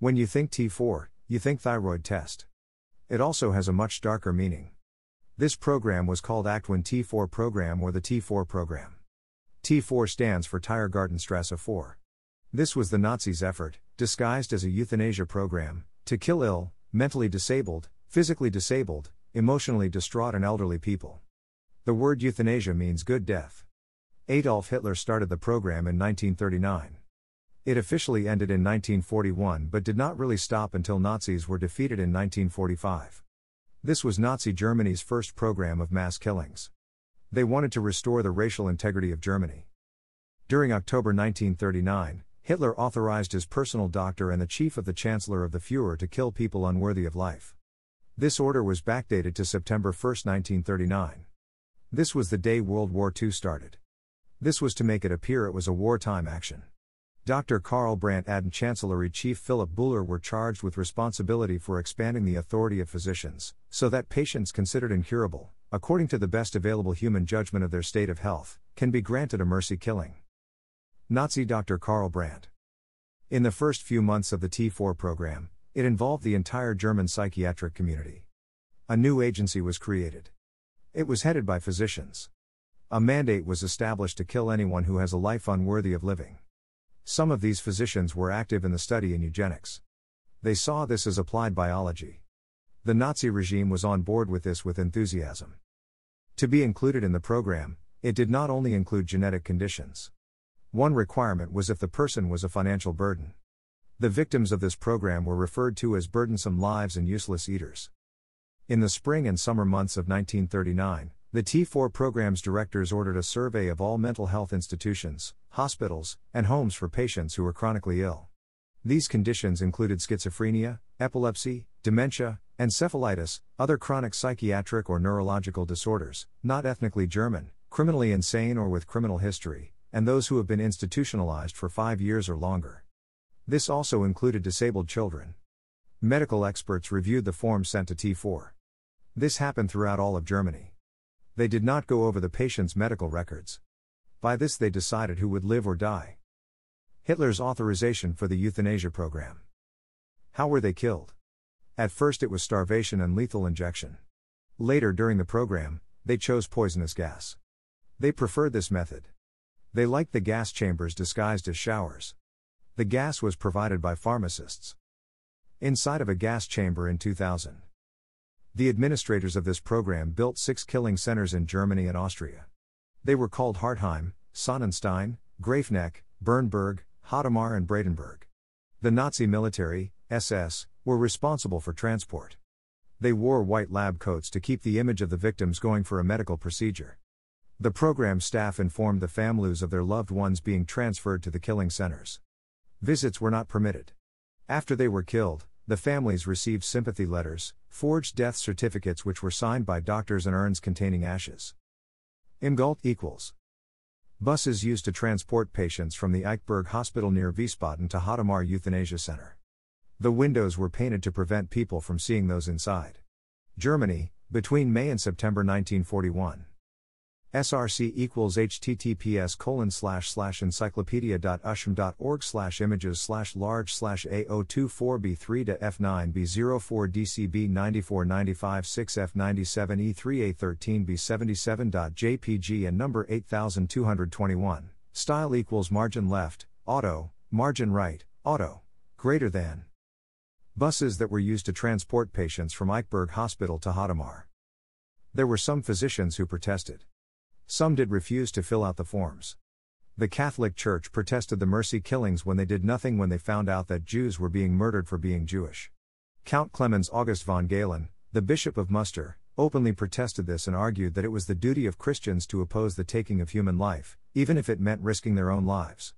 When you think T4, you think thyroid test. It also has a much darker meaning. This program was called Actwin T4 program or the T4 program. T4 stands for Tiergartenstrasse 4. This was the Nazis' effort, disguised as a euthanasia program, to kill ill, mentally disabled, physically disabled, emotionally distraught, and elderly people. The word euthanasia means good death. Adolf Hitler started the program in 1939. It officially ended in 1941 but did not really stop until Nazis were defeated in 1945. This was Nazi Germany's first program of mass killings. They wanted to restore the racial integrity of Germany. During October 1939, Hitler authorized his personal doctor and the chief of the Chancellor of the Fuhrer to kill people unworthy of life. This order was backdated to September 1, 1939. This was the day World War II started. This was to make it appear it was a wartime action. Dr. Karl Brandt and Chancellery Chief Philip Bouhler were charged with responsibility for expanding the authority of physicians, so that patients considered incurable, according to the best available human judgment of their state of health, can be granted a mercy killing. Nazi Dr. Karl Brandt. In the first few months of the T4 program, it involved the entire German psychiatric community. A new agency was created. It was headed by physicians. A mandate was established to kill anyone who has a life unworthy of living. Some of these physicians were active in the study in eugenics. They saw this as applied biology. The Nazi regime was on board with this with enthusiasm. To be included in the program, it did not only include genetic conditions. One requirement was if the person was a financial burden. The victims of this program were referred to as burdensome lives and useless eaters. In the spring and summer months of 1939, the T4 program's directors ordered a survey of all mental health institutions, hospitals, and homes for patients who were chronically ill. These conditions included schizophrenia, epilepsy, dementia, encephalitis, other chronic psychiatric or neurological disorders, not ethnically German, criminally insane or with criminal history, and those who have been institutionalized for five years or longer. This also included disabled children. Medical experts reviewed the forms sent to T4. This happened throughout all of Germany. They did not go over the patient's medical records. By this, they decided who would live or die. Hitler's authorization for the euthanasia program. How were they killed? At first, it was starvation and lethal injection. Later, during the program, they chose poisonous gas. They preferred this method. They liked the gas chambers disguised as showers. The gas was provided by pharmacists. Inside of a gas chamber in 2000. The administrators of this program built six killing centers in Germany and Austria. They were called Hartheim, Sonnenstein, Grafeneck, Bernburg, Hadamar, and Brandenburg. The Nazi military, SS, were responsible for transport. They wore white lab coats to keep the image of the victims going for a medical procedure. The program staff informed the families of their loved ones being transferred to the killing centers. Visits were not permitted. After they were killed, the families received sympathy letters, forged death certificates which were signed by doctors and urns containing ashes. Imgalt equals Buses used to transport patients from the Eichberg Hospital near Wiesbaden to Hadamar Euthanasia Center. The windows were painted to prevent people from seeing those inside. Germany, between May and September 1941. SRC equals https colon slash slash encyclopedia.usham.org slash images slash large slash A024B3 to F9B04 DCB 9495 6F97 E3A13B77.jpg and number 8221. Style equals margin left, auto, margin right, auto, greater than. Buses that were used to transport patients from Eichberg Hospital to Hadamar. There were some physicians who protested. Some did refuse to fill out the forms. The Catholic Church protested the mercy killings when they did nothing when they found out that Jews were being murdered for being Jewish. Count Clemens August von Galen, the Bishop of Münster, openly protested this and argued that it was the duty of Christians to oppose the taking of human life, even if it meant risking their own lives.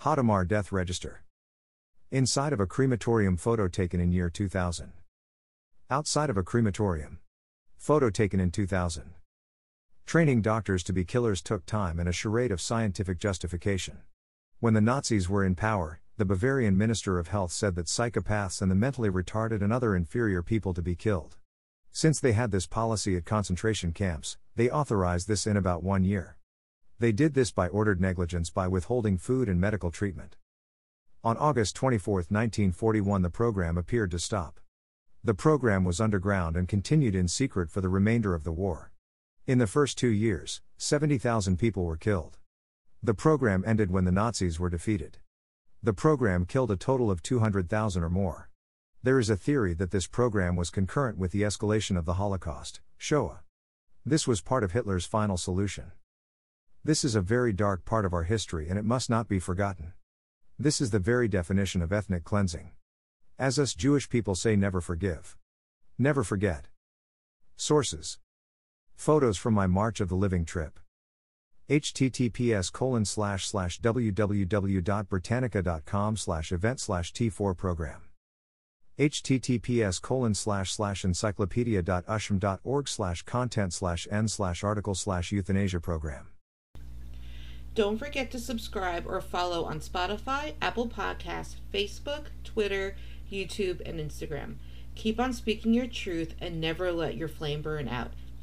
Hadamar Death Register Inside of a crematorium photo taken in year 2000. Outside of a crematorium. Photo taken in 2000. Training doctors to be killers took time and a charade of scientific justification. When the Nazis were in power, the Bavarian Minister of Health said that psychopaths and the mentally retarded and other inferior people to be killed. Since they had this policy at concentration camps, they authorized this in about one year. They did this by ordered negligence by withholding food and medical treatment. On August 24, 1941, the program appeared to stop. The program was underground and continued in secret for the remainder of the war. In the first two years, 70,000 people were killed. The program ended when the Nazis were defeated. The program killed a total of 200,000 or more. There is a theory that this program was concurrent with the escalation of the Holocaust, Shoah. This was part of Hitler's final solution. This is a very dark part of our history and it must not be forgotten. This is the very definition of ethnic cleansing. As us Jewish people say, never forgive. Never forget. Sources Photos from my March of the Living trip. https colon slash slash www.britannica.com slash event slash t4 program https colon slash slash encyclopedia.usham.org slash content slash n slash article slash euthanasia program. Don't forget to subscribe or follow on Spotify, Apple Podcasts, Facebook, Twitter, YouTube, and Instagram. Keep on speaking your truth and never let your flame burn out.